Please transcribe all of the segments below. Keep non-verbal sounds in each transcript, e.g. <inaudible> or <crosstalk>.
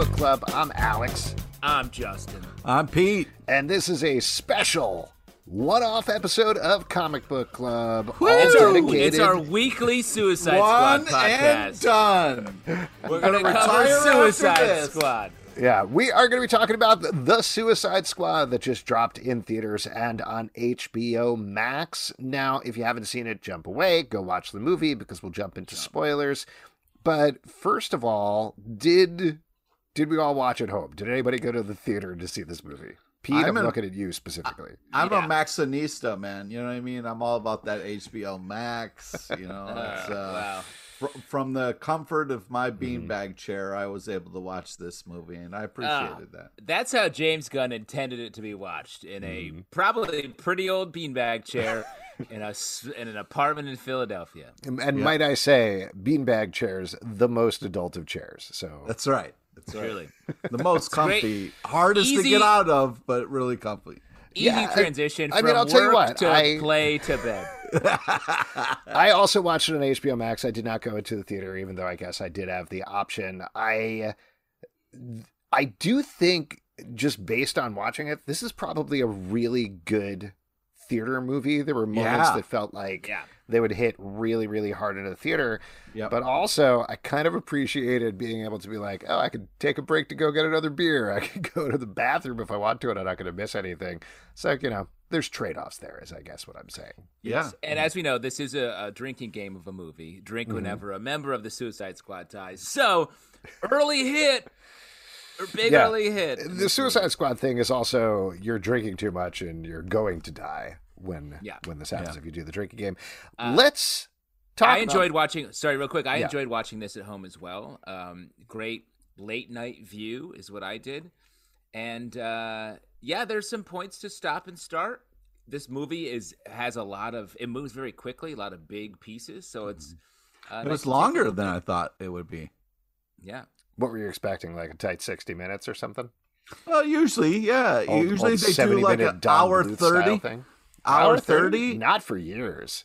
Book Club. I'm Alex, I'm Justin. I'm Pete. and this is a special one-off episode of Comic Book Club. It's our, it's our weekly Suicide One Squad and podcast. done. We're going to retire cover after Suicide this. Squad. yeah, we are going to be talking about the, the Suicide Squad that just dropped in theaters and on HBO Max. Now, if you haven't seen it, jump away, go watch the movie because we'll jump into spoilers. But first of all, did did we all watch at home? Did anybody go to the theater to see this movie? Pete, I'm, I'm in- looking at you specifically. I'm Yeah. a Maxinista, man. You know what I mean? I'm all about that HBO Max. You know, <laughs> it's, uh, wow. fr- from the comfort of my beanbag chair, I was able to watch this movie, and I appreciated that. That's how James Gunn intended it to be watched in a probably pretty old beanbag chair <laughs> in a s- in an apartment in Philadelphia. And, and might I say, beanbag chairs, the most adult of chairs. So That's right. That's right. Really The most great. comfy, hardest to get out of, but really comfy. easy Yeah, transition I from mean, I'll tell you work what, to I- play to bed. <laughs> I also watched it on HBO Max. I did not go into the theater, even though I guess I did have the option. I I do think, just based on watching it, this is probably a really good theater movie. There were moments Yeah. that felt like Yeah. They would hit really, really hard into the theater. Yep. But also, I kind of appreciated being able to be like, oh, I could take a break to go get another beer. <laughs> I could go to the bathroom if I want to, and I'm not going to miss anything. So, you know, there's trade offs there, is I guess what I'm saying. yeah. And as we know, this is a, a drinking game of a movie. Drink Mm-hmm. whenever a member of the Suicide Squad dies. So, early hit, big Yeah. early hit. The Suicide Squad thing is also you're drinking too much and you're going to die when Yeah. when this happens Yeah. if you do the drinking game. Uh, Let's talk. I about- enjoyed watching. Sorry, real quick. I Yeah. enjoyed watching this at home as well. Um, great late night view is what I did, and uh, yeah, there's some points to stop and start. This movie is has a lot of. It moves very quickly, a lot of big pieces, so it's. Uh, It was to longer than. I thought it would be. Yeah. What were you expecting? Like a tight sixty minutes or something? Well, usually, yeah. Old- usually old they do like minute an Don hour Bluth style thirty. thing. Hour thirty. Not for years.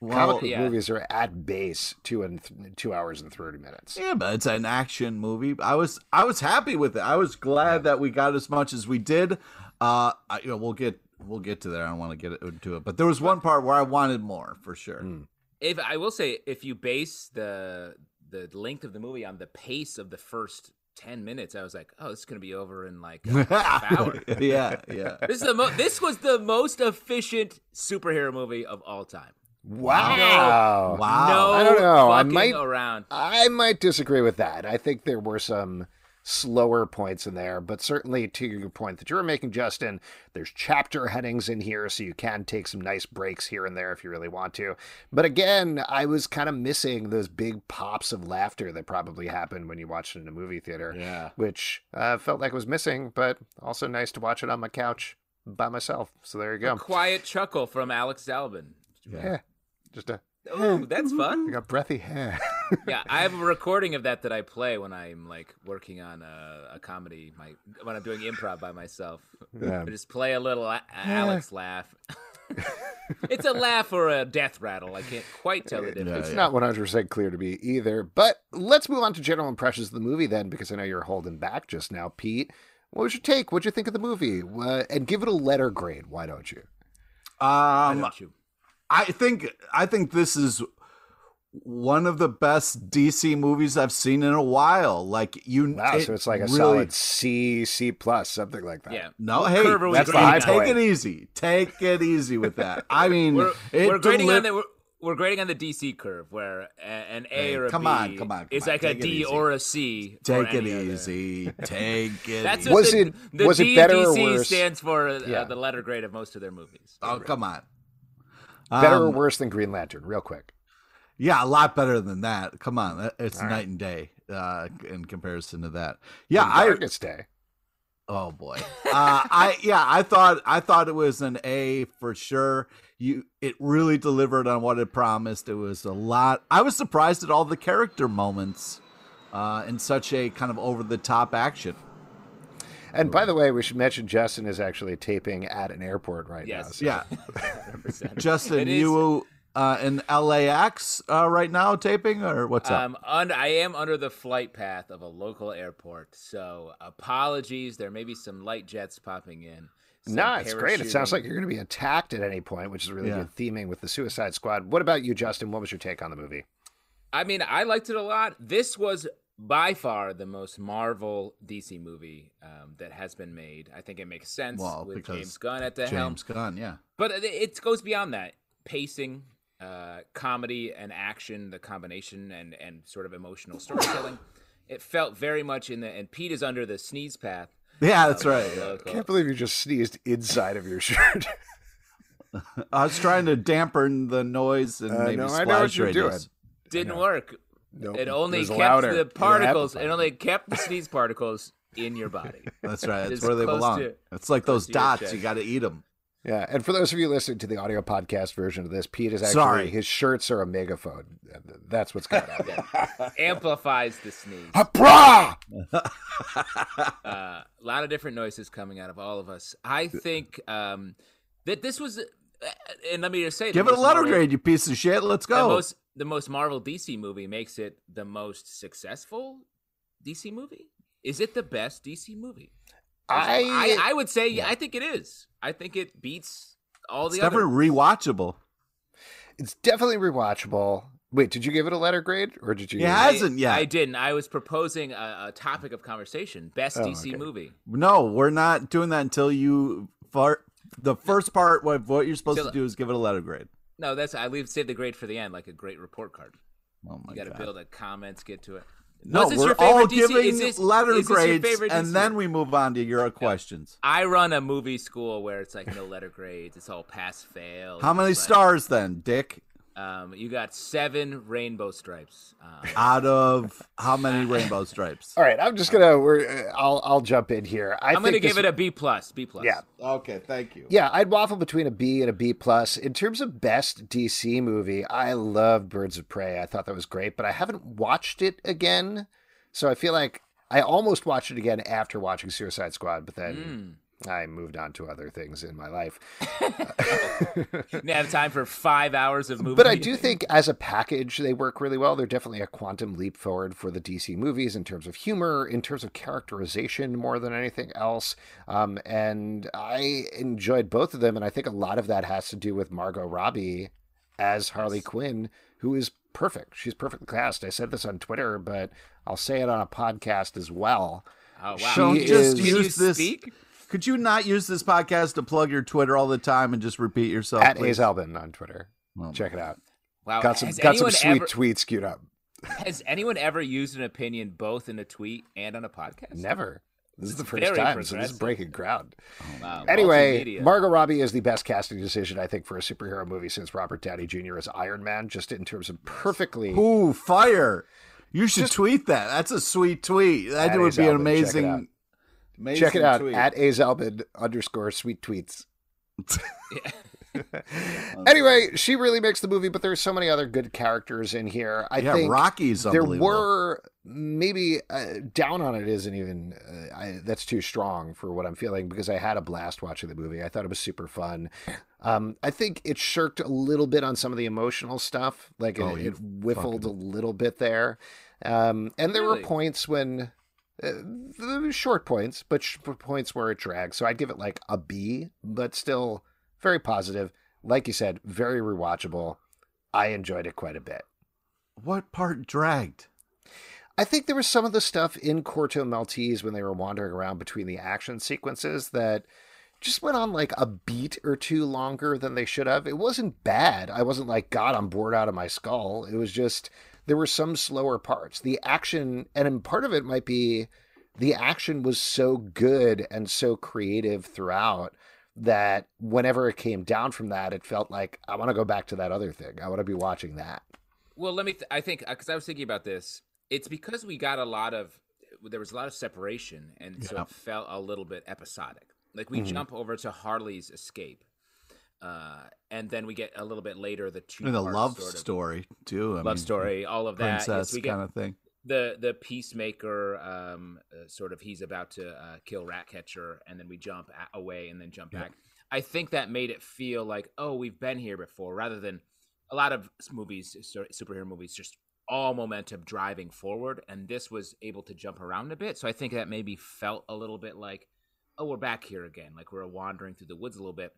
Well, Comic book yeah. movies are at base two and th- two hours and thirty minutes. Yeah, but it's an action movie. I was I was happy with it. I was glad that we got as much as we did. Uh, I, you know, we'll get we'll get to there. I don't want to get into it, but there was one part where I wanted more for sure. Mm. If I will say, if you base the the length of the movie on the pace of the first ten minutes, I was like, oh, this is gonna be over in like a <laughs> half hour. <laughs> yeah, yeah. <laughs> This is the mo- this was the most efficient superhero movie of all time. Wow. Wow. No, I don't know. I might- around. I might disagree with that. I think there were some slower points in there, but certainly to your point that you were making, Justin, there's chapter headings in here, so you can take some nice breaks here and there if you really want to. But again, I was kind of missing those big pops of laughter that probably happened when you watched it in a movie theater, Yeah. which uh, felt like was missing, but also nice to watch it on my couch by myself. So there you A go. quiet chuckle from Alex Zalben. Yeah, just a Oh, that's I fun. got breathy hair. <laughs> <laughs> Yeah, I have a recording of that that I play when I'm like working on a, a comedy. My when I'm doing improv by myself. Yeah. I just play a little a- Alex laugh. <laughs> it's a laugh or a death rattle. I can't quite tell the difference. It's not 100% clear to me either. But let's move on to general impressions of the movie then, because I know you're holding back just now, Pete. what was your take? What'd you think of the movie? Uh, and give it a letter grade. Why don't you? Why Um, don't you? I think I think this is one of the best DC movies I've seen in a while. Like you, Wow, so it's like a really- solid C, C plus, something like that. Yeah. No, What hey, curve that's the high on? take point. it easy. Take it easy with that. I mean, We're, it we're grading deli- on the we're, we're grading on the DC curve where an A Hey, or a come B on, come on, come is on, like a take it easy. or a C. Take it easy. Take <laughs> it. That's what Was the, it- the was D in better or DC worse? stands for uh, Yeah. the letter grade of most of their movies. Oh, come on. Better or Um, worse than Green Lantern? Real quick. Yeah, a lot better than that. Come on, it's All night right. and day uh, in comparison to that. Yeah, The I. Darkest Day. Oh boy. <laughs> Uh, I yeah, I thought I thought it was an A for sure. You it really delivered on what it promised. It was a lot. I was surprised at all the character moments uh, in such a kind of over the top action. And by the way, we should mention Justin is actually taping at an airport right now. So- Yeah, <laughs> Justin, It is- you uh, in LAX uh, right now taping or what's up? Um, un- I am under the flight path of a local airport, so apologies. There may be some light jets popping in. No, it's great. It sounds like you're going to be attacked at any point, which is really Yeah. good theming with the Suicide Squad. What about you, Justin? What was your take on the movie? I mean, I liked it a lot. This was by far the most Marvel DC movie um, that has been made. I think it makes sense Well, with because James Gunn at the helm. James Gunn, yeah. But it, it goes beyond that. Pacing, uh, comedy, and action, the combination, and and sort of emotional storytelling. <coughs> it felt very much in the. And Pete is under the sneeze path. Yeah, that's of right. the yeah. Can't believe you just sneezed inside of your <laughs> shirt. I was trying to dampen the noise and Uh, maybe no, I splash know what you're radius. doing. Didn't work. Nope. It only was kept louder. the particles. It amplified. only kept the sneeze <laughs> particles in your body. That's right. That's where they belong. to- it's like those dots. You got to eat them. Yeah, and for those of you listening to the audio podcast version of this, Pete is actually Sorry. his shirts are a megaphone. That's what's going on. <laughs> Amplifies the sneeze. Hurrah! <laughs> uh, a lot of different noises coming out of all of us. I think um, that this was, uh, and let me just say, Give it a letter Marvel- grade, you piece of shit. Let's The go. most, the most Marvel DC movie makes it the most successful DC movie. Is it the best DC movie? I, I, I would say, yeah, I think it is. I think it beats all it's the other. It's definitely rewatchable. it's definitely rewatchable. Wait, did you give it a letter grade or did you? Yeah, I- hasn't yet. I didn't. I was proposing a, a topic of conversation: best Oh, DC okay. movie. No, we're not doing that until you fart. The first part, what what you're supposed Till- to do is give it a letter grade. No, that's I leave save the grade for the end, like a great report card. Oh my You got to god! build a comments, get to it. No, we're all DC? giving Is this- letter grades, and then we move on to your questions. I run a movie school where it's like no letter grades. It's all pass fail. How many like, stars then, Dick? Um, you got seven rainbow stripes. Um, <laughs> Out of how many rainbow stripes? All right, I'm just gonna. We're. uh, I'll. I'll jump in here. I I'm gonna give this- it a B plus. B plus. Yeah, Okay, thank you. yeah. I'd waffle between a B and a B plus. In terms of best DC movie, I love Birds of Prey. I thought that was great, but I haven't watched it again, so I feel like I almost watched it again after watching Suicide Squad, but then. Mm. I moved on to other things in my life. Didn't have time for five hours of movie. But I do think as a package, they work really well. They're definitely a quantum leap forward for the DC movies in terms of humor, in terms of characterization more than anything else. Um, and I enjoyed both of them. And I think a lot of that has to do with Margot Robbie as Harley Quinn, who is perfect. She's perfectly cast. I said this on Twitter, but I'll say it on a podcast as well. Oh wow. Don't just is- Can you use this. speak? Could you not use this podcast to plug your Twitter all the time and just repeat yourself? At please? Ace Albin on Twitter. Oh, Check it out. Wow. Got some has got some sweet ever, tweets queued up. Has anyone ever used an opinion both in a tweet and on a podcast? Never. This is the first very time, so this is breaking ground. Oh wow. Anyway, multimedia. Margot Robbie is the best casting decision I think for a superhero movie since Robert Downey Jr. as Iron Man, just in terms of perfectly. Ooh, fire! You should tweet that. That's a sweet tweet. That At would Ace be an Albin, check it amazing. Amazing Check it out tweet. at Azalbin underscore sweet tweets. <laughs> <laughs> anyway, she really makes the movie, but there's so many other good characters in here. I yeah, think Rocky's there were maybe uh, down on it isn't even uh, I, that's too strong for what I'm feeling because I had a blast watching the movie. I thought it was super fun. Um, I think it shirked a little bit on some of the emotional stuff, like Oh, it, it whiffled fucking- a little bit there. Um, and there Really? were points when Uh, short points, but sh- points where it drags. So I'd give it like a B, but still very positive. Like you said, very rewatchable. I enjoyed it quite a bit. What part dragged? I think there was some of the stuff in Corto Maltese when they were wandering around between the action sequences that just went on like a beat or two longer than they should have. It wasn't bad. I wasn't like, God, I'm bored out of my skull. It was just, there were some slower parts. The action, and part of it might be the action was so good and so creative throughout that whenever it came down from that, it felt like, I want to go back to that other thing. I want to be watching that. Well, let me, th- I think, because I was thinking about this, it's because we got a lot of, there was a lot of separation, and so it felt a little bit episodic. Like we mm-hmm. jump over to Harley's escape, uh, and then we get a little bit later the two and the love sort of story too. I love mean, story, all of that. Princess yes, kind of thing. The the peacemaker, um, uh, sort of, he's about to uh, kill Ratcatcher, and then we jump away and then jump yeah. back. I think that made it feel like, oh, we've been here before, rather than a lot of movies, superhero movies, just all momentum driving forward, and this was able to jump around a bit. So I think that maybe felt a little bit like oh, we're back here again. Like we're wandering through the woods a little bit.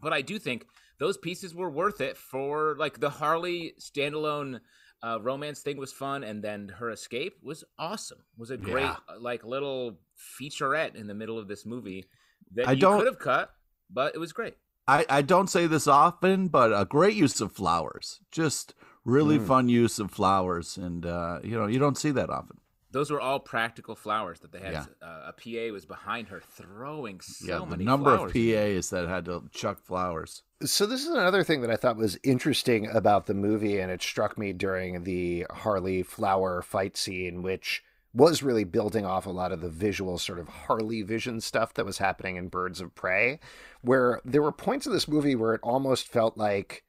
But I do think those pieces were worth it for like the Harley standalone uh, romance thing was fun, and then her escape was awesome. Was a great yeah. Uh, like little featurette in the middle of this movie that I you could have cut, but it was great. I, I don't say this often, but a great use of flowers. Just really mm. fun use of flowers, and uh, you know you don't see that often those were all practical flowers that they had. Yeah. Uh, a PA was behind her throwing so yeah, the many number of PAs that had to chuck flowers. So this is another thing that I thought was interesting about the movie, and it struck me during the Harley flower fight scene, which was really building off a lot of the visual sort of Harley vision stuff that was happening in Birds of Prey, where there were points in this movie where it almost felt like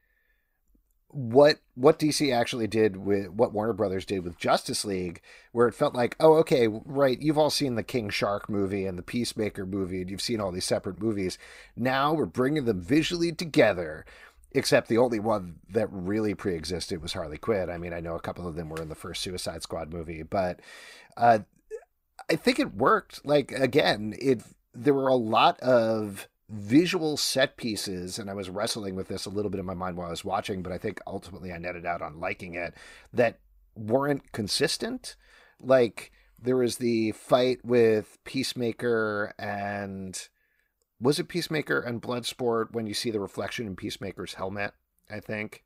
what what DC actually did with what Warner Brothers did with Justice League, where it felt like, oh, okay, right, you've all seen the King Shark movie and the Peacemaker movie, and you've seen all these separate movies. Now we're bringing them visually together. Except the only one that really pre-existed was Harley Quinn. I mean, I know a couple of them were in the first Suicide Squad movie, but uh, I think it worked. Like again, it there were a lot of visual set pieces, and I was wrestling with this a little bit in my mind while I was watching, but I think ultimately I netted out on liking it, that weren't consistent. Like there was the fight with Peacemaker and was it Peacemaker and Bloodsport when you see the reflection in Peacemaker's helmet, I think.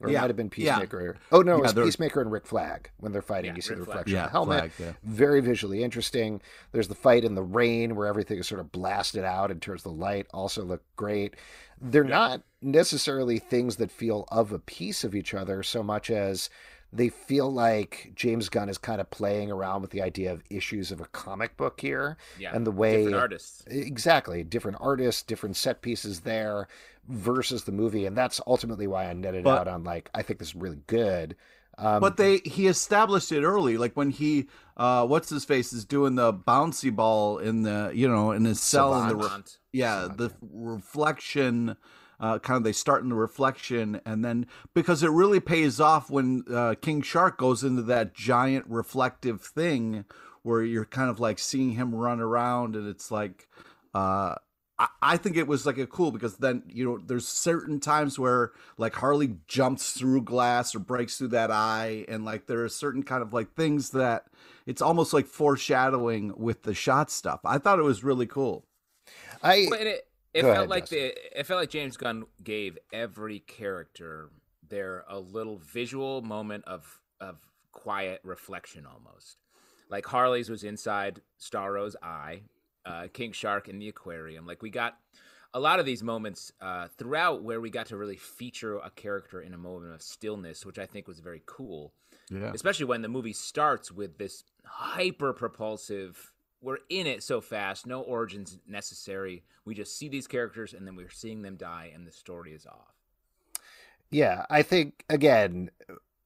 Or yeah. it might have been Peacemaker. Yeah. Oh no, it was Peacemaker and Rick Flag when they're fighting. Yeah, you see Rick the reflection of the helmet. Flag, Very visually interesting. There's the fight in the rain where everything is sort of blasted out and turns the light. Also look great. They're not necessarily things that feel of a piece of each other so much as they feel like James Gunn is kind of playing around with the idea of issues of a comic book here, yeah, and the way different artists exactly different artists, different set pieces there versus the movie, and that's ultimately why I netted but, out on like I think this is really good. Um, but they he established it early, like when he uh, what's his face is doing the bouncy ball in the you know in his cell in the re- yeah Savant. the reflection uh, kind of they start in the reflection and then because it really pays off when uh, King Shark goes into that giant reflective thing where you're kind of like seeing him run around and it's like uh, I, I think it was like a cool because then you know there's certain times where like Harley jumps through glass or breaks through that eye and like there are certain kind of like things that it's almost like foreshadowing with the shot stuff. I thought it was really cool. I it, it felt ahead, like the it felt like James Gunn gave every character there a little visual moment of of quiet reflection almost. Like Harley's was inside Starro's eye, uh, King Shark in the aquarium. Like we got a lot of these moments uh, throughout where we got to really feature a character in a moment of stillness, which I think was very cool. Yeah. Especially when the movie starts with this hyper propulsive we're in it so fast, no origins necessary. We just see these characters and then we're seeing them die and the story is off. Yeah, I think again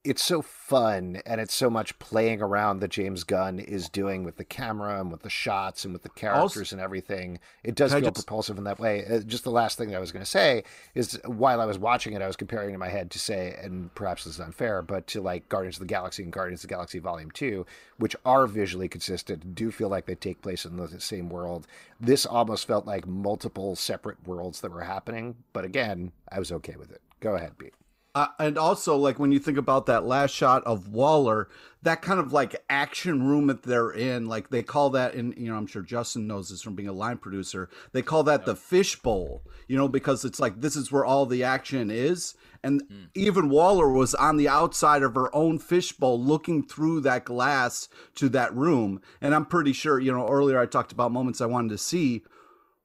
it's so fun and it's so much playing around that James Gunn is doing with the camera and with the shots and with the characters also, and everything. It does feel just, propulsive in that way. Uh, just the last thing that I was going to say is while I was watching it, I was comparing in my head to say, and perhaps this is unfair, but to like Guardians of the Galaxy and Guardians of the Galaxy Volume 2, which are visually consistent, do feel like they take place in the same world. This almost felt like multiple separate worlds that were happening. But again, I was okay with it. Go ahead, Pete. Uh, and also, like when you think about that last shot of Waller, that kind of like action room that they're in, like they call that in, you know, I'm sure Justin knows this from being a line producer. They call that the fishbowl, you know, because it's like this is where all the action is. And mm. even Waller was on the outside of her own fishbowl looking through that glass to that room. And I'm pretty sure, you know, earlier I talked about moments I wanted to see.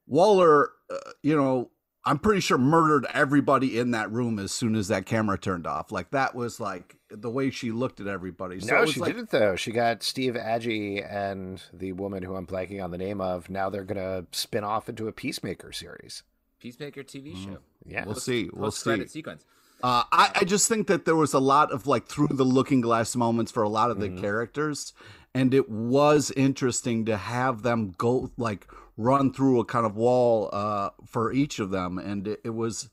Waller, uh, you know, I'm pretty sure murdered everybody in that room as soon as that camera turned off. Like that was like the way she looked at everybody. So no, she like... didn't though. She got Steve Agee and the woman who I'm blanking on the name of. Now they're gonna spin off into a Peacemaker series. Peacemaker TV mm-hmm. show. Yeah, we'll see. We'll see. Sequence. Uh, I, I just think that there was a lot of like through the looking glass moments for a lot of the mm-hmm. characters, and it was interesting to have them go like run through a kind of wall uh, for each of them, and it, it was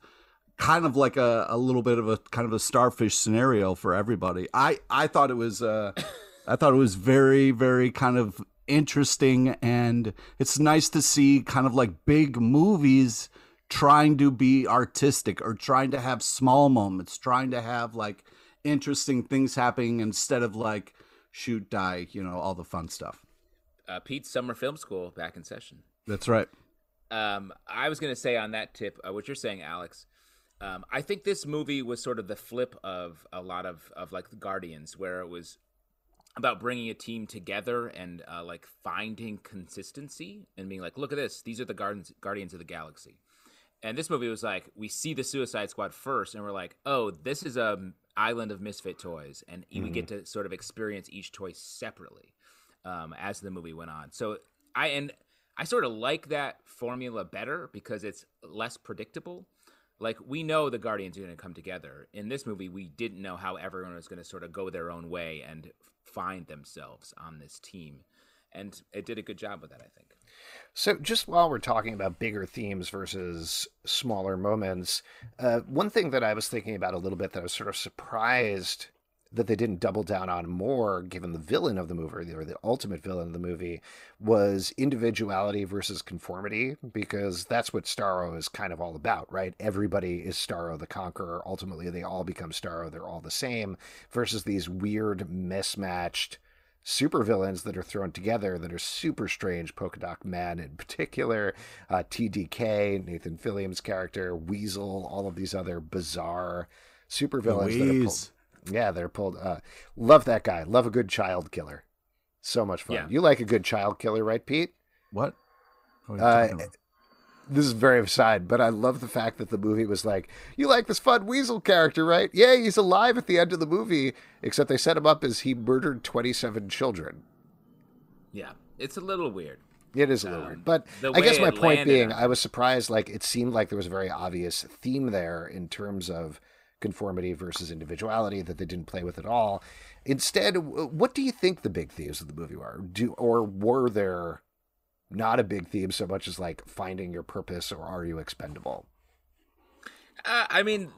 kind of like a, a little bit of a kind of a starfish scenario for everybody. I I thought it was uh, I thought it was very very kind of interesting, and it's nice to see kind of like big movies trying to be artistic or trying to have small moments, trying to have like interesting things happening instead of like shoot, die, you know, all the fun stuff. Uh, Pete's summer film school back in session. That's right. Um, I was going to say on that tip, uh, what you're saying, Alex. Um, I think this movie was sort of the flip of a lot of of like the Guardians, where it was about bringing a team together and uh, like finding consistency and being like, look at this, these are the Guardians Guardians of the Galaxy. And this movie was like, we see the Suicide Squad first, and we're like, oh, this is a island of misfit toys, and mm-hmm. we get to sort of experience each toy separately um, as the movie went on. So I and I sort of like that formula better because it's less predictable. Like we know the Guardians are going to come together. In this movie, we didn't know how everyone was going to sort of go their own way and find themselves on this team, and it did a good job with that, I think. So, just while we're talking about bigger themes versus smaller moments, uh, one thing that I was thinking about a little bit that I was sort of surprised that they didn't double down on more, given the villain of the movie or the ultimate villain of the movie, was individuality versus conformity, because that's what Starro is kind of all about, right? Everybody is Starro the Conqueror. Ultimately, they all become Starro. They're all the same, versus these weird, mismatched supervillains that are thrown together that are super strange. Polka Dot Man in particular, uh, TDK, Nathan Fillion's character, Weasel, all of these other bizarre supervillains. That are yeah, they're pulled. Uh, love that guy. Love a good child killer. So much fun. Yeah. You like a good child killer, right, Pete? What? Uh, this is very aside, but I love the fact that the movie was like, you like this fun weasel character, right? Yeah, he's alive at the end of the movie, except they set him up as he murdered 27 children. Yeah, it's a little weird. It is a little um, weird. But I guess my point being. I was surprised, like, it seemed like there was a very obvious theme there in terms of conformity versus individuality that they didn't play with at all. Instead, what do you think the big themes of the movie are? Do or were there not a big theme so much as like finding your purpose or are you expendable? Uh, I mean,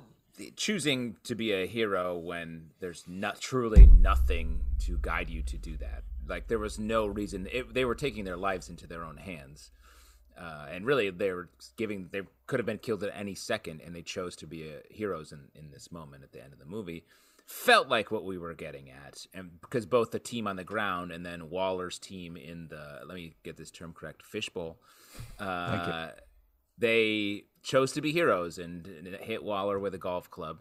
choosing to be a hero when there's not truly nothing to guide you to do that. Like there was no reason it, they were taking their lives into their own hands, uh, and really they were giving. They could have been killed at any second, and they chose to be uh, heroes in in this moment at the end of the movie felt like what we were getting at, and because both the team on the ground and then Waller's team in the let me get this term correct fishbowl, uh, they chose to be heroes and, and hit Waller with a golf club,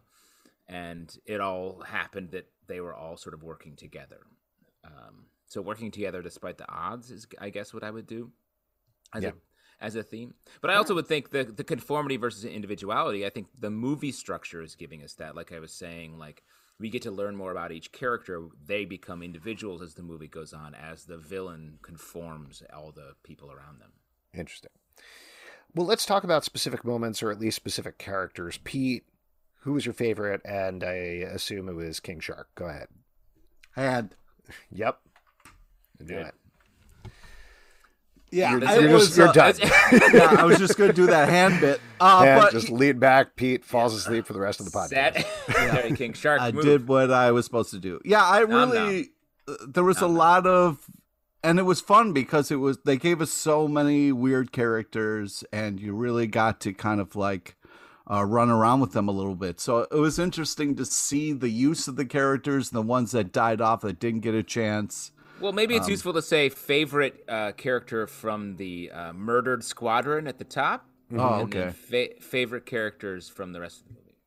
and it all happened that they were all sort of working together. Um, so working together despite the odds is, I guess, what I would do as yeah. a as a theme. But I also would think the the conformity versus individuality. I think the movie structure is giving us that. Like I was saying, like we get to learn more about each character. They become individuals as the movie goes on, as the villain conforms all the people around them. Interesting. Well, let's talk about specific moments or at least specific characters. Pete, who was your favorite? And I assume it was King Shark. Go ahead. Hand. Yep. Do Good. It. Yeah, You're- I you're was, just- you're uh, done. <laughs> yeah, I was just gonna do that hand bit. <laughs> Uh, and but just lean back. Pete falls asleep for the rest of the podcast. That Larry <laughs> King Shark. I move. did what I was supposed to do. Yeah, I Nom really. uh, There was Nom a nom. lot of, and it was fun because it was they gave us so many weird characters, and you really got to kind of like uh, run around with them a little bit. So it was interesting to see the use of the characters, the ones that died off that didn't get a chance. Well, maybe Um, it's useful to say favorite uh, character from the uh, murdered squadron at the top. Oh, and then okay. Fa- favorite characters from the rest of the movie.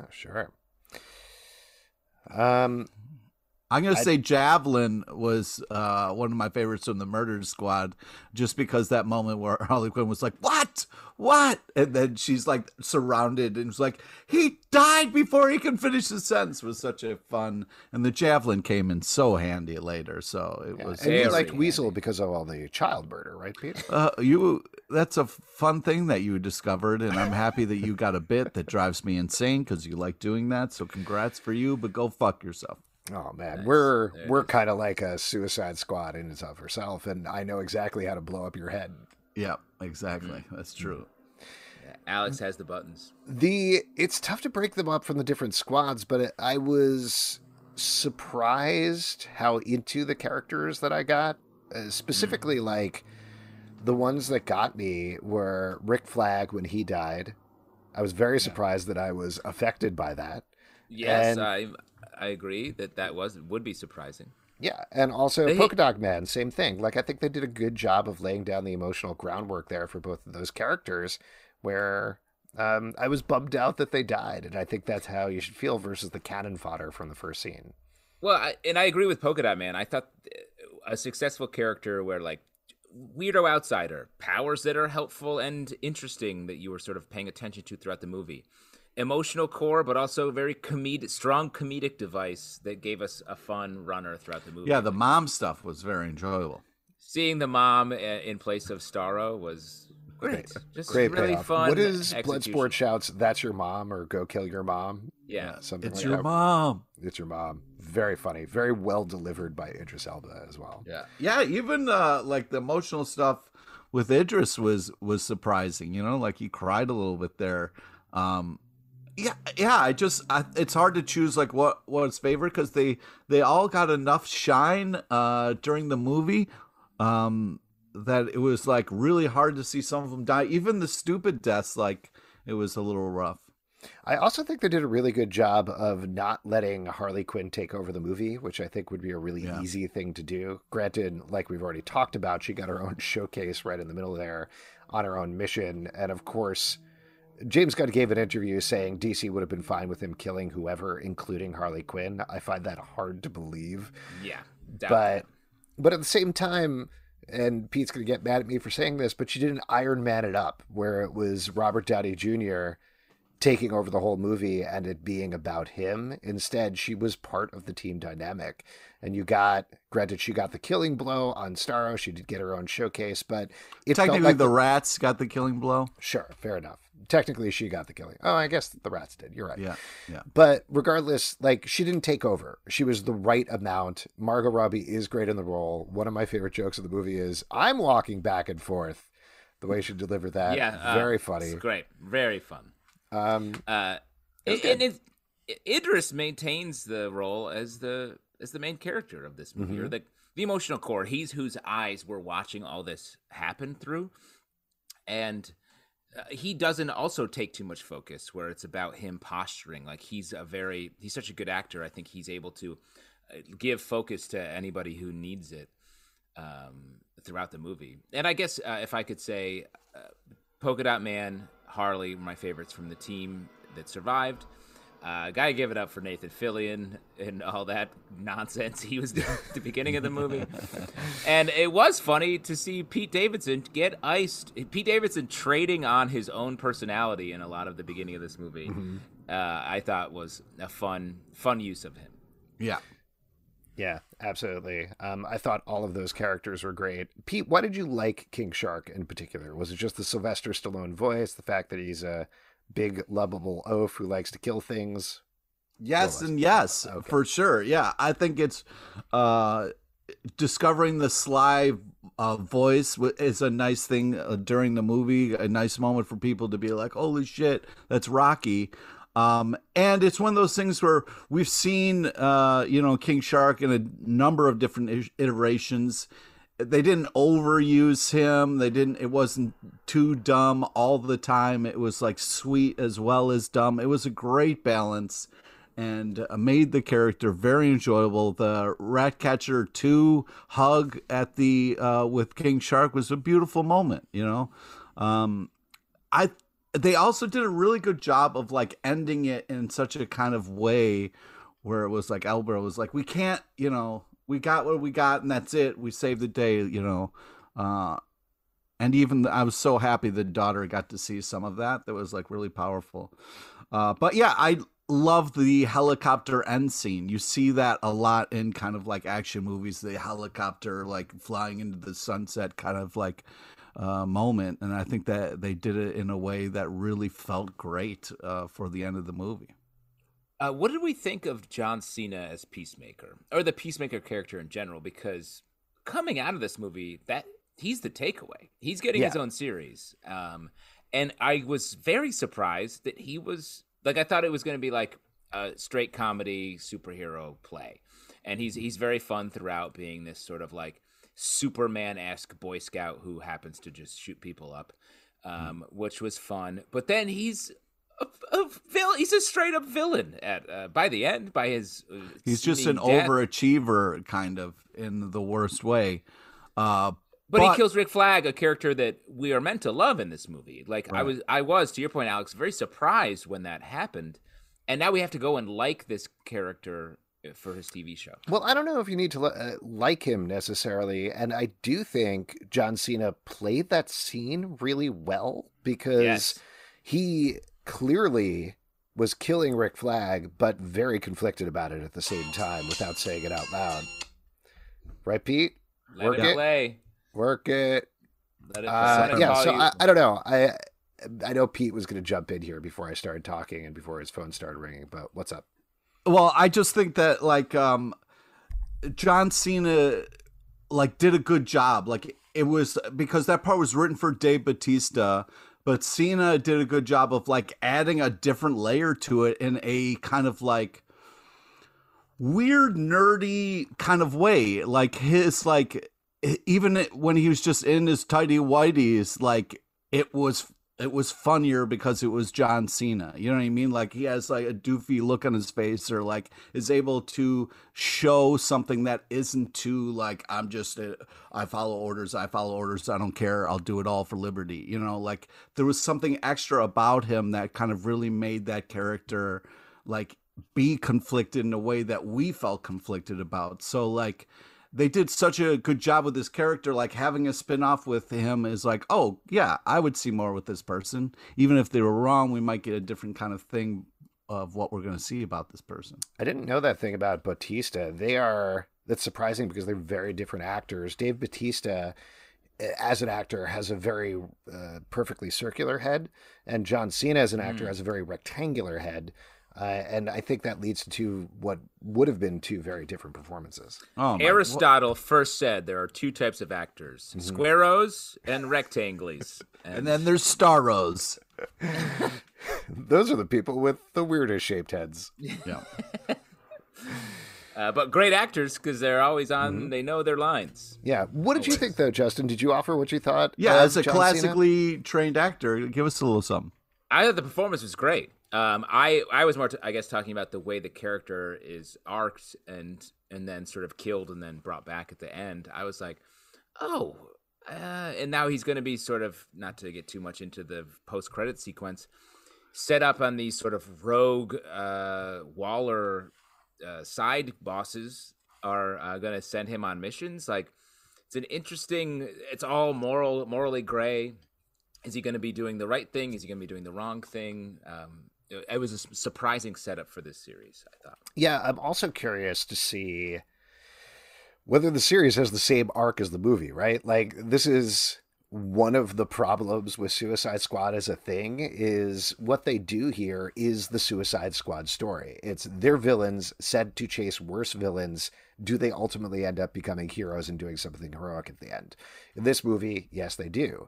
Oh, sure. Um, I'm gonna say Javelin was uh, one of my favorites from the Murder Squad, just because that moment where <laughs> Harley Quinn was like, "What? What?" and then she's like surrounded and was like, "He died before he can finish his sentence." Was such a fun, and the Javelin came in so handy later. So it was. and you liked handy. Weasel because of all the child murder, right, peter <laughs> Uh, you that's a fun thing that you discovered and i'm happy that you got a bit that drives me insane because you like doing that so congrats for you but go fuck yourself Oh man, Nice. we're There we're kind of like a Suicide Squad in and of herself, and I know exactly how to blow up your head. yeah exactly that's true Yeah, Alex has the buttons. The it's tough to break them up from the different squads, but I was surprised how into the characters that I got. Uh, specifically, like the ones that got me were Rick Flag when he died. I was very surprised that I was affected by that. Yes, And- I I agree that that was would be surprising. Yeah, and also They- Polka Dot Man, same thing. Like I think they did a good job of laying down the emotional groundwork there for both of those characters. Where um, I was bummed out that they died, and I think that's how you should feel versus the cannon fodder from the first scene. Well, I, and I agree with Polka Dot Man. I thought uh, a successful character where like weirdo outsider, powers that are helpful and interesting that you were sort of paying attention to throughout the movie. Emotional core, but also very comedic, strong comedic device that gave us a fun runner throughout the movie. yeah the mom stuff was very enjoyable seeing the mom uh, in place of Starro was great. Just Great really payoff. fun. what is execution. Bloodsport shouts? That's your mom, or go kill your mom. Yeah. something it's like your that. mom It's your mom. Very funny. Very well delivered by Idris Elba as well. yeah yeah even uh like the emotional stuff with idris was was surprising you know like he cried a little bit there um yeah yeah i just I, it's hard to choose like what what's favorite because they they all got enough shine uh during the movie um that it was like really hard to see some of them die even the stupid deaths like it was a little rough I also think they did a really good job of not letting Harley Quinn take over the movie, which I think would be a really Yeah. easy thing to do. Granted, like we've already talked about, she got her own <laughs> showcase right in the middle there on her own mission. And of course, James Gunn gave an interview saying DC would have been fine with him killing whoever, including Harley Quinn. I find that hard to believe. Yeah. doubt But but at the same time, and Pete's gonna get mad at me for saying this, but she didn't Iron Man it up, where it was Robert Downey Jr. taking over the whole movie and it being about him. Instead, she was part of the team dynamic. And you got, granted, she got the killing blow on Starro. She did get her own showcase, but it technically like the rats got the killing blow Sure, fair enough. Technically, she got the killing. Oh, I guess the rats did. You're right. yeah yeah But regardless, like she didn't take over. She was the right amount. Margot Robbie is great in the role. One of my favorite jokes of the movie is I'm walking back and forth. The way she delivered that, yeah. uh, very funny. It's great. Very fun. Um, Uh, was and it, Idris maintains the role as the as the main character of this movie, or Mm-hmm. the the emotional core. He's whose eyes we're watching all this happen through, and uh, he doesn't also take too much focus where it's about him posturing. Like he's a very he's such a good actor. I think he's able to uh, give focus to anybody who needs it um, throughout the movie. And I guess uh, if I could say, uh, Polka Dot Man, Harley, my favorites from the team that survived. Uh, gotta give it up for Nathan Fillion and all that nonsense he was doing at the beginning of the movie. <laughs> and it was funny to see Pete Davidson get iced. Pete Davidson trading on his own personality in a lot of the beginning of this movie. Uh, I thought was a fun, fun use of him. yeah yeah, absolutely. Um, I thought all of those characters were great. Pete, why did you like King Shark in particular? Was it just the Sylvester Stallone voice, the fact that he's a big lovable oaf who likes to kill things. Yes and yes, okay. for sure. Yeah, I think it's uh discovering the sly uh, voice is a nice thing uh, during the movie, a nice moment for people to be like, "Holy shit, that's Rocky." Um, and it's one of those things where we've seen, uh, you know, King Shark in a number of different iterations. They didn't overuse him. They didn't. It wasn't too dumb all the time. It was like sweet as well as dumb. It was a great balance and uh, made the character very enjoyable. The Ratcatcher two hug at the uh, with King Shark was a beautiful moment. You know, um, I they also did a really good job of like ending it in such a kind of way where it was like Albert was like, we can't, you know, we got what we got and that's it. We saved the day, you know. Uh, and even I was so happy the daughter got to see some of that. That was like really powerful. Uh, but yeah, I love the helicopter end scene. You see that a lot in kind of like action movies. The helicopter like flying into the sunset, kind of like uh, moment, and I think that they did it in a way that really felt great uh, for the end of the movie. Uh, what did we think of John Cena as Peacemaker, or the Peacemaker character in general? Because coming out of this movie, that he's the takeaway. He's getting yeah. his own series, um, and I was very surprised that he was like. I thought it was going to be like a straight comedy superhero play, and he's he's very fun throughout, being this sort of like Superman esque Boy Scout who happens to just shoot people up, um, which was fun. But then he's a, a villain. He's a straight up villain at uh, by the end. By his, uh, he's just an death. overachiever, kind of in the worst way. Uh, but, but, he kills Rick Flag, a character that we are meant to love in this movie. Like right. I was, I was to your point, Alex, very surprised when that happened, and now we have to go and like this character for his TV show. Well, I don't know if you need to uh, like him necessarily, and I do think John Cena played that scene really well because yes. he clearly was killing Rick Flag, but very conflicted about it at the same time without saying it out loud. Right, Pete? Let Work it, play. Work it. Let it uh, yeah, so I, I, don't know. I I know Pete was going to jump in here before I started talking and before his phone started ringing, but what's up? Well, I just think that like um John Cena like did a good job. Like it was because that part was written for Dave Bautista, but Cena did a good job of like adding a different layer to it in a kind of like weird nerdy kind of way. Like his like even when he was just in his tidy whities, like it was it was funnier because it was John Cena. You know what I mean? Like he has like a doofy look on his face or like is able to show something that isn't too like I'm just a, I follow orders, I follow orders, I don't care, I'll do it all for liberty. You know, like there was something extra about him that kind of really made that character like be conflicted in a way that we felt conflicted about. So like they did such a good job with this character like having a spin-off with him is like oh yeah i would see more with this person. Even if they were wrong we might get a different kind of thing of what we're going to see about this person. I didn't know that thing about Bautista they are that's surprising because they're very different actors. Dave Bautista as an actor has a very uh, perfectly circular head and john cena as an actor mm. has a very rectangular head uh, and I think that leads to what would have been two very different performances. Oh, Aristotle first said there are two types of actors: mm-hmm. squaros and rectangles. And... <laughs> and then there's staros. <laughs> Those are the people with the weirdest shaped heads. Yeah. <laughs> Uh, but great actors because they're always on. Mm-hmm. They know their lines. Yeah. What did always. you think, though, Justin? Did you offer what you thought? Yeah, as a John classically Cena? trained actor, give us a little something. I thought the performance was great. Um, I I was more, t- I guess, talking about the way the character is arced and and then sort of killed and then brought back at the end. I was like, oh, uh, and now he's going to be sort of not to get too much into the post credit sequence, set up on these sort of rogue uh, Waller uh, side bosses are uh, going to send him on missions. Like, it's an interesting. It's all moral, morally gray. Is he going to be doing the right thing? Is he going to be doing the wrong thing? Um, it was a surprising setup for this series. I thought. Yeah, I'm also curious to see whether the series has the same arc as the movie. Right, like this is one of the problems with Suicide Squad as a thing is what they do here is the Suicide Squad story. It's their villains said to chase worse villains. Do they ultimately end up becoming heroes and doing something heroic at the end? In this movie, yes, they do.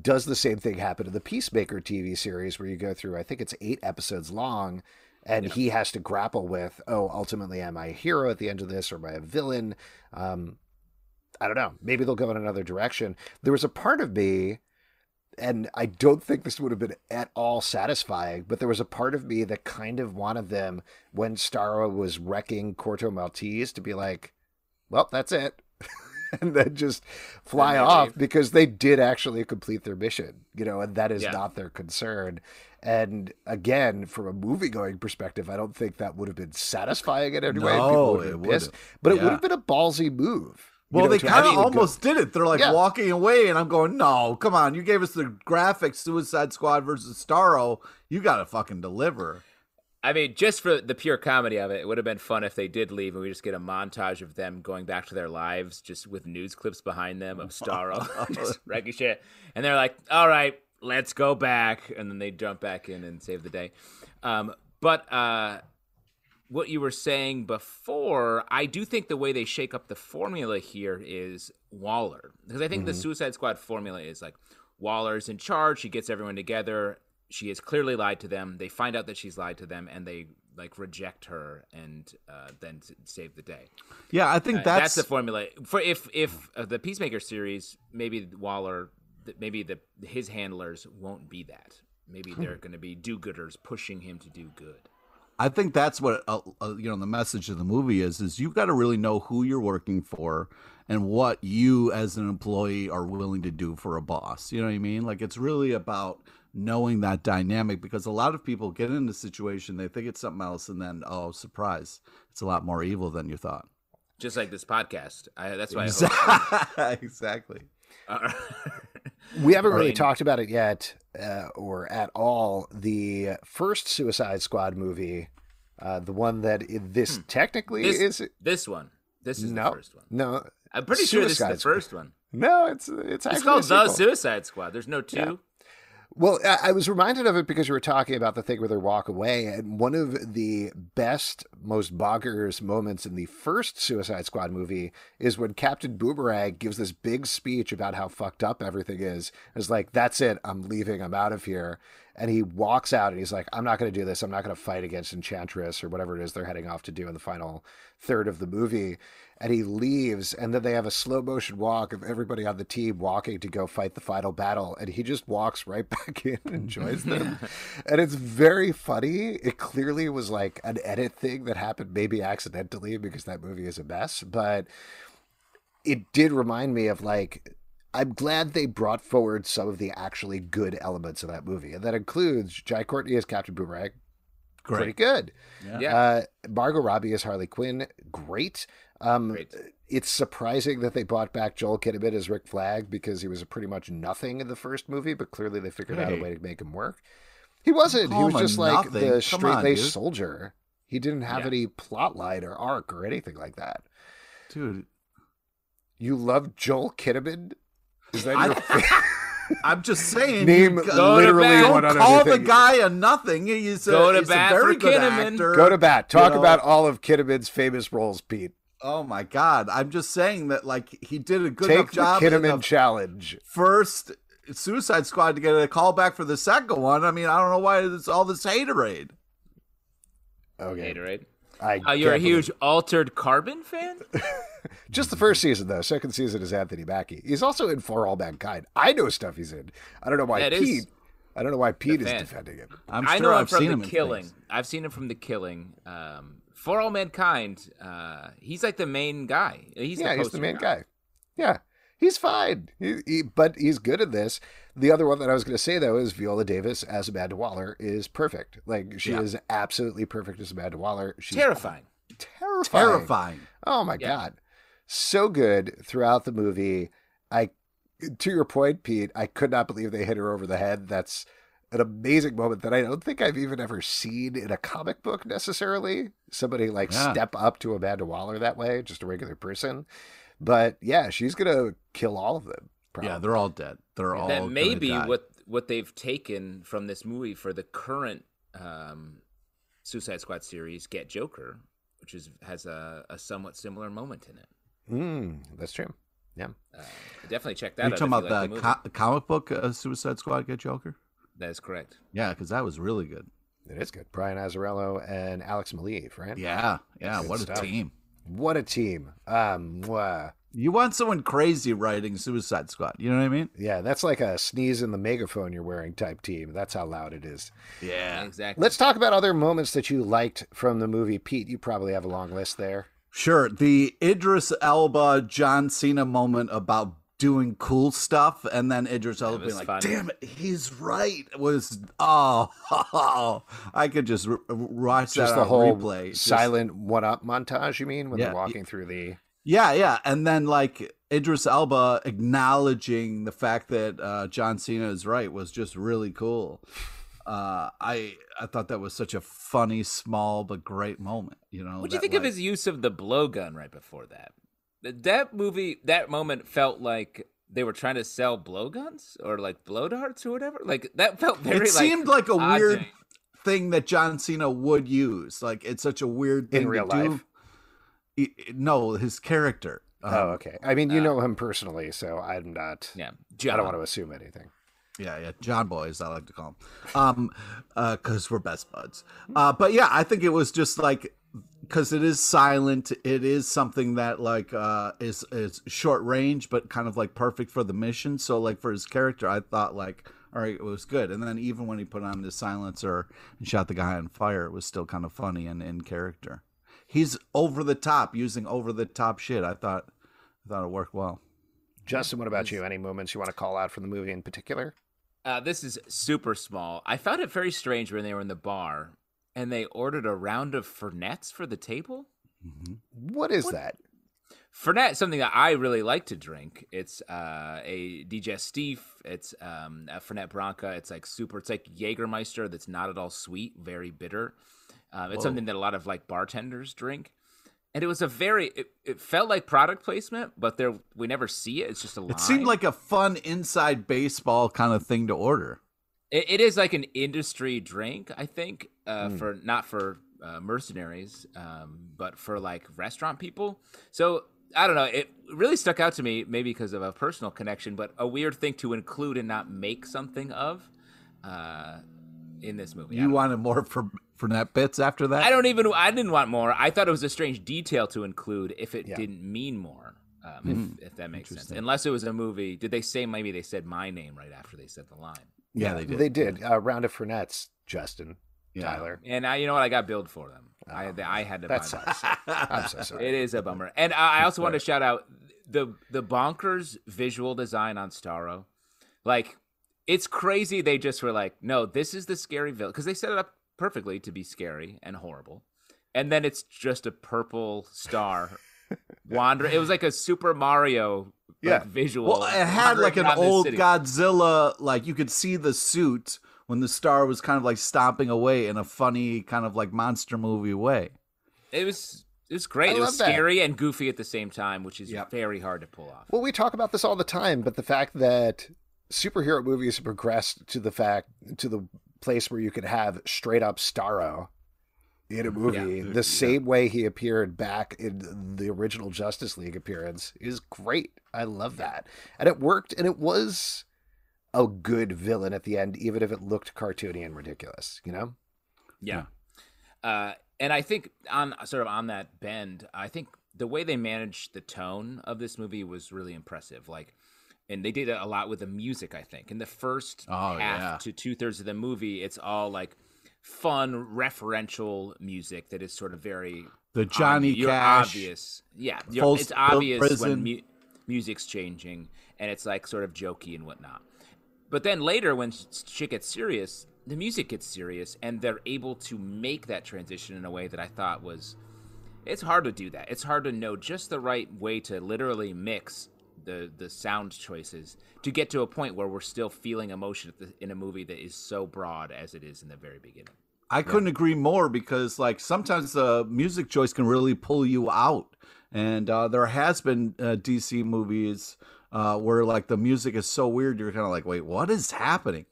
Does the same thing happen to the Peacemaker TV series where you go through, I think it's eight episodes long, and he has to grapple with, oh, ultimately, am I a hero at the end of this or am I a villain? Um, I don't know. Maybe they'll go in another direction. There was a part of me, and I don't think this would have been at all satisfying, but there was a part of me that kind of wanted them when Starro was wrecking Corto Maltese to be like, well, that's it. <laughs> and then just fly off leave. because they did actually complete their mission, you know, and that is yeah. not their concern. And again, from a movie going perspective, I don't think that would have been satisfying in any no, way. People would have been pissed, but it would have been a ballsy move. Well, they kind of almost go. did it. They're like yeah. walking away, and I'm going, "No, come on! You gave us the graphic Suicide Squad versus Starro. You got to fucking deliver." I mean, just for the pure comedy of it, it would have been fun if they did leave and we just get a montage of them going back to their lives, just with news clips behind them of Starro <laughs> <laughs> just wrecking shit. And they're like, "All right, let's go back," and then they jump back in and save the day. Um, but uh, what you were saying before, I do think the way they shake up the formula here is Waller. Because I think mm-hmm. the Suicide Squad formula is like Waller's in charge, she gets everyone together, she has clearly lied to them. They find out that she's lied to them and they like reject her and uh, then save the day. Yeah, I think uh, that's... that's the formula. For if if uh, the Peacemaker series, maybe Waller maybe the his handlers won't be that. Maybe hmm. they're going to be do-gooders pushing him to do good. I think that's what uh, uh, you know. The message of the movie is: is you've got to really know who you're working for and what you, as an employee, are willing to do for a boss. You know what I mean? Like it's really about knowing that dynamic because a lot of people get in a situation they think it's something else, and then oh, surprise, it's a lot more evil than you thought. Just like this podcast. I, that's why. <laughs> Exactly. exactly. <laughs> We haven't really talked about it yet, uh, or at all. The first Suicide Squad movie, uh, the one that this hmm. technically this, is this one. This is no, the first one. No, I'm pretty Suicide sure this is the first one. No, it's it's it's called the Suicide Squad. There's no two. Yeah. Well, I was reminded of it because you were talking about the thing where they walk away. And one of the best, most boggers moments in the first Suicide Squad movie is when Captain Boomerang gives this big speech about how fucked up everything is. It's like, that's it. I'm leaving. I'm out of here. And he walks out and he's like, I'm not going to do this. I'm not going to fight against Enchantress or whatever it is they're heading off to do in the final third of the movie and he leaves and then they have a slow motion walk of everybody on the team walking to go fight the final battle and he just walks right <laughs> back in and joins them. <laughs> And it's very funny. It clearly was like an edit thing that happened maybe accidentally because that movie is a mess but it did remind me of like I'm glad they brought forward some of the actually good elements of that movie, and that includes Jai Courtney as Captain Boomerang, Great. pretty good. Yeah. Uh, Margot Robbie as Harley Quinn, great. Um, Great. It's surprising that they brought back Joel Kinnaman as Rick Flag because he was pretty much nothing in the first movie, but clearly they figured hey. out a way to make him work. He wasn't. He was just like nothing. the straight laced soldier. He didn't have yeah. any plot line or arc or anything like that. Dude. You love Joel Kinnaman? Is that your favorite? <laughs> I'm just saying. Name literally one Don't call the guy a nothing. He's a, go to he's bat a very good Kinnaman. actor. Go to bat. Talk you know? about all of Kinnaman's famous roles, Pete. Oh my God! I'm just saying that like he did a good Take enough job. Take the Kinnaman challenge. First Suicide Squad to get a call back for the second one. I mean, I don't know why it's all this haterade. Okay. Haterade. I uh, you're a huge believe... Altered Carbon fan. <laughs> Just the first season, though. Second season is Anthony Mackie. He's also in For All Mankind. I know stuff he's in. I don't know why Pete. Is... I don't know why Pete is defending him. I'm sure I know I've him from The Killing. I've seen him from The Killing. Um, for All Mankind, uh, he's like the main guy. He's yeah, the he's the main guy. guy. Yeah, he's fine. He, he, but he's good at this. The other one that I was going to say though is Viola Davis as Amanda Waller is perfect. Like she yeah. is absolutely perfect as Amanda Waller. She's terrifying. Terrifying. Terrifying. Oh my yeah. god. So good throughout the movie. I to your point, Pete, I could not believe they hit her over the head. That's an amazing moment that I don't think I've even ever seen in a comic book necessarily. Somebody like yeah. step up to Amanda Waller that way, just a regular person. But yeah, she's gonna kill all of them. Probably. Yeah, they're all dead. They're all that may gonna be die. what what they've taken from this movie for the current um, Suicide Squad series, Get Joker, which is has a, a somewhat similar moment in it. Mm, that's true. Yeah. Uh, definitely check that Are you out. talking about you like the, the co- comic book uh, Suicide Squad get Joker? that is correct. Yeah, because that was really good. It is good. Brian Azzarello and Alex Maleev, right? Yeah, yeah. Good what a team! What a team. Um, mwah. You want someone crazy writing Suicide Squad? You know what I mean? yeah, that's like a sneeze in the megaphone you're wearing type team. That's how loud it is. Yeah. Exactly. Let's talk about other moments that you liked from the movie. Pete, you probably have a long list there. Sure. The Idris Elba John Cena moment about doing cool stuff, and then Idris Elba was being like, fun. "Damn it, he's right." Was oh, <laughs> I could just r- r- watch Just that the on whole replay. Just- silent one up montage, you mean, when Yeah, they're walking through the. Yeah, yeah, and then like Idris Elba acknowledging the fact that uh, John Cena is right was just really cool. Uh, I I thought that was such a funny, small but great moment. You know, What do you that, think of his use of the blowgun right before that? Th- That movie, that moment felt like they were trying to sell blowguns or like blow darts or whatever. Like that felt very. it seemed like a odd weird thing that John Cena would use. Like it's such a weird thing In real to do. life? I- I- No, his character. Um, oh, okay. I mean, you uh, know him personally, so I'm not. Yeah, I don't want to assume anything. Yeah, yeah, John Boy, as I like to call him, um, uh, because we're best buds. Uh, but yeah, I think it was just like because it is silent. It is something that like uh, is is short range, but kind of like perfect for the mission. So like for his character, I thought like, all right, it was good. And then even when he put on the silencer and shot the guy on fire, it was still kind of funny and in character. He's over the top, using over the top shit. I thought, I thought it worked well. Justin, what about you? Any moments you want to call out from the movie in particular? Uh, this is super small. I found it very strange when they were in the bar and they ordered a round of Fernets for the table. What is that? Fernet something that I really like to drink. It's uh, a digestif. It's um, a Fernet Branca. It's like super. It's like Jägermeister. That's not at all sweet. Very bitter. Um, it's Whoa. something that a lot of like bartenders drink. And it was a very. It, it felt like product placement, but there we never see it. It's just a line. It seemed like a fun inside baseball kind of thing to order. It, it is like an industry drink, I think, uh, Hmm. for not for uh, mercenaries, um, but for like restaurant people. So I don't know. It really stuck out to me, maybe because of a personal connection, but a weird thing to include and not make something of uh, in this movie. You wanted more for Fernet bits after that? I don't even. I didn't want more. I thought it was a strange detail to include if it Yeah. didn't mean more. Um, Hmm. if, if that makes sense. Unless it was a movie. Did they say maybe they said my name right after they said the line? Yeah, they did. They did. Uh, round of Fernets, Justin, Yeah. Tyler. And I, you know what? I got billed for them. I, I had to buy That them. sucks. <laughs> I'm so sorry. <laughs> It is a bummer. And I I also want to shout out the the bonkers visual design on Starro. Like, it's crazy. They just were like, no, this is the scary villain because they set it up perfectly to be scary and horrible. And then it's just a purple star <laughs> wander. It was like a Super Mario like, Yeah. visual. Well, it had like an wandering around this old city. Godzilla. Like you could see the suit when the star was kind of like stomping away in a funny kind of like monster movie way. It was it was great. I it was love that. scary and goofy at the same time, which is Yep. very hard to pull off. Well, we talk about this all the time, but the fact that superhero movies have progressed to the fact to the place where you could have straight up Starro in a movie Yeah. the same way he appeared back in the original Justice League appearance is great. I love that. And it worked and it was a good villain at the end even if it looked cartoony and ridiculous, you know? Yeah. Uh, and I think on sort of on that bend, I think the way they managed the tone of this movie was really impressive. Like, and they did it a lot with the music. I think in the first Oh, half yeah. to two thirds of the movie, it's all like fun referential music that is sort of very The Johnny obvi- you're Cash. obvious. Yeah, it's obvious when mu- music's changing and it's like sort of jokey and whatnot. But then later, when sh- shit gets serious, the music gets serious, and they're able to make that transition in a way that I thought was. It's hard to do that. It's hard to know just the right way to literally mix the the sound choices to get to a point where we're still feeling emotion in a movie that is so broad as it is in the very beginning. I couldn't agree more because like sometimes the music choice can really pull you out, and uh, there has been uh, DC movies uh, where like the music is so weird, you're kind of like, wait, what is happening?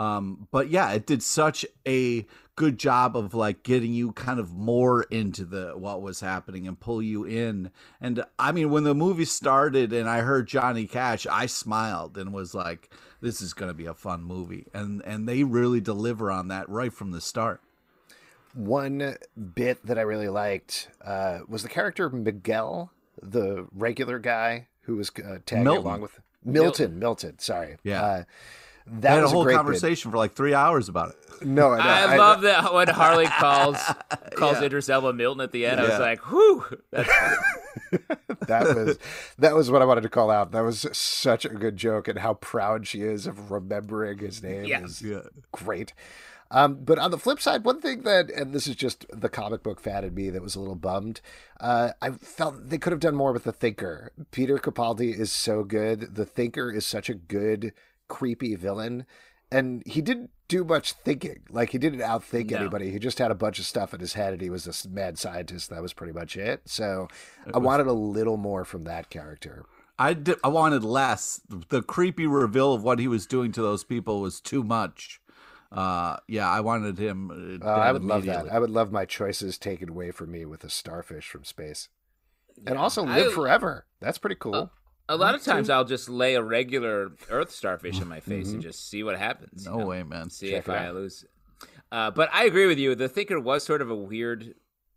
Um, but yeah, it did such a good job of like getting you kind of more into the what was happening and pull you in. And I mean, when the movie started and I heard Johnny Cash, I smiled and was like, "This is going to be a fun movie." And and they really deliver on that right from the start. One bit that I really liked uh, was the character Miguel, the regular guy who was uh, tagging Milton. along with Milton. Milton, sorry. Yeah. Uh, that had a was whole great bit. conversation for like three hours about it. <laughs> No, I, I, know. love that when Harley calls <laughs> calls Yeah. Idris Elba Milton at the end. I was like, whew. That's <laughs> that was that was what I wanted to call out. That was such a good joke, and how proud she is of remembering his name Yeah. is Yeah. great. Um, but on the flip side, one thing that, and this is just the comic book fan in me that was a little bummed, uh, I felt they could have done more with the Thinker. Peter Capaldi is so good. The Thinker is such a good, creepy villain. And he didn't do much thinking. Like, he didn't outthink No. anybody. He just had a bunch of stuff in his head, and he was this mad scientist. That was pretty much it. So I wanted a little more from that character. I did. I wanted less. The creepy reveal of what he was doing to those people was too much. Uh, yeah, I wanted him. Uh, Uh, I would love that. I would love my choices taken away from me with a starfish from space. And also I- live forever. That's pretty cool. A lot of times I'll just lay a regular Earth starfish in my face Mm-hmm. and just see what happens. you No know? way, man. See Check if I out. lose. Uh, but I agree with you. The Thinker was sort of a weird.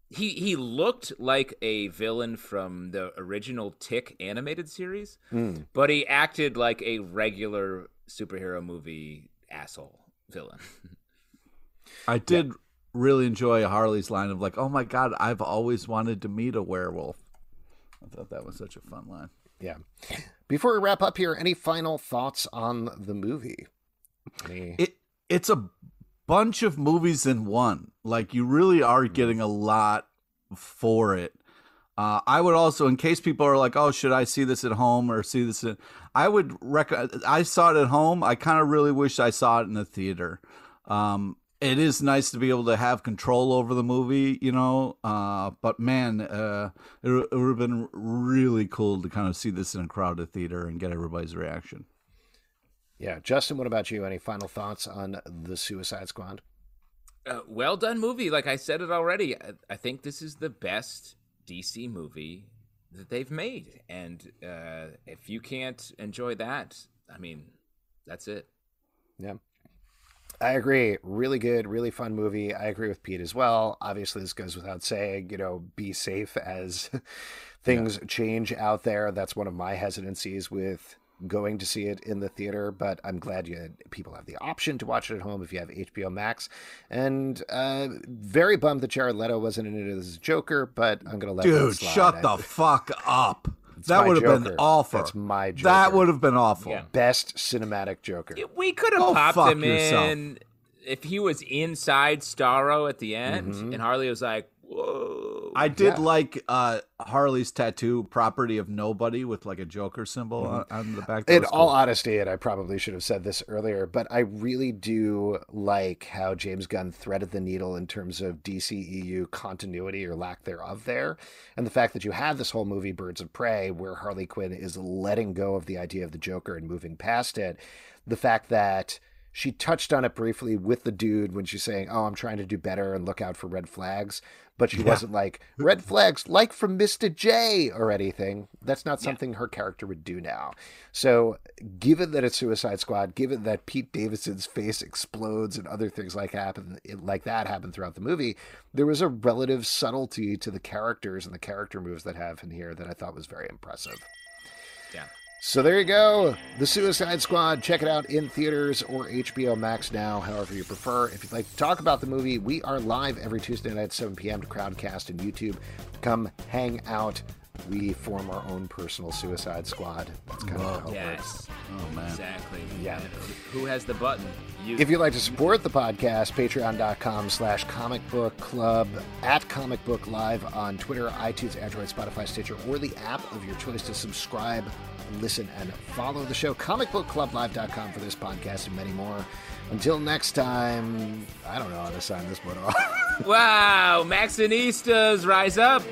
He he looked like a villain from the original Tick animated series, Mm. but he acted like a regular superhero movie asshole villain. I <laughs> did really enjoy Harley's line of like, "Oh my god, I've always wanted to meet a werewolf." I thought that was such a fun line. Yeah. Before we wrap up here, any final thoughts on the movie? Any... It it's a bunch of movies in one. Like you really are Mm-hmm. getting a lot for it. Uh, I would also, in case people are like, "Oh, should I see this at home or see this?" At... I would rec. I saw it at home. I kind of really wish I saw it in the theater. Um, it is nice to be able to have control over the movie, you know. Uh, but man, uh, it, it would have been really cool to kind of see this in a crowded theater and get everybody's reaction. Yeah. Justin, what about you? Any final thoughts on The Suicide Squad? Uh, well done movie. Like I said it already. I, I think this is the best DC movie that they've made, and uh, if you can't enjoy that, I mean, that's it. Yeah. I agree. Really good, really fun movie. I agree with Pete as well. Obviously, this goes without saying, you know, be safe as <laughs> things change out there. That's one of my hesitancies with going to see it in the theater, but I'm glad you people have the option to watch it at home if you have HBO Max. And uh, very bummed that Jared Leto wasn't in it as Joker, but I'm gonna let Dude, shut I- the fuck up. My That would have been awful. That's my joke. That would have been awful. Yeah. best cinematic Joker. We could have Go popped fuck him yourself. in if he was inside Starro at the end, Mm-hmm. and Harley was like, "Whoa." I did Yeah. like uh, Harley's tattoo, "Property of Nobody," with like a Joker symbol on, on the back. That In was all honesty, and I probably should have said this earlier, but I really do like how James Gunn threaded the needle in terms of DCEU continuity or lack thereof there. And the fact that you have this whole movie, Birds of Prey, where Harley Quinn is letting go of the idea of the Joker and moving past it. The fact that she touched on it briefly with the dude when she's saying, Oh, I'm trying to do better and look out for red flags. But she wasn't like, Red flags, like from Mr. J or anything. That's not something her character would do now. So, given that it's Suicide Squad, given that Pete Davidson's face explodes and other things like happen like that happen throughout the movie, there was a relative subtlety to the characters and the character moves that have in here that I thought was very impressive. Yeah. So there you go. The Suicide Squad. Check it out in theaters or HBO Max now, however you prefer. If you'd like to talk about the movie, we are live every Tuesday night at 7 p.m. to Crowdcast and YouTube. Come hang out. We form our own personal Suicide Squad. That's kind of how it works. Yes, Oh man, exactly. Yeah. Who has the button? You. If you'd like to support the podcast, patreon.com slash comic book club, at comic book live on Twitter, iTunes, Android, Spotify, Stitcher, or the app of your choice to subscribe, listen, and follow the show. Comicbookclublive.com for this podcast and many more. Until next time, I don't know how to sign this one off. <laughs> wow, Maxinistas, rise up.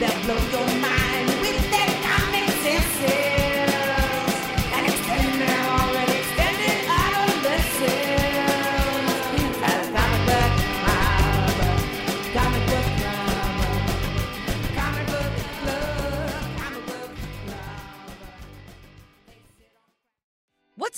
That blows your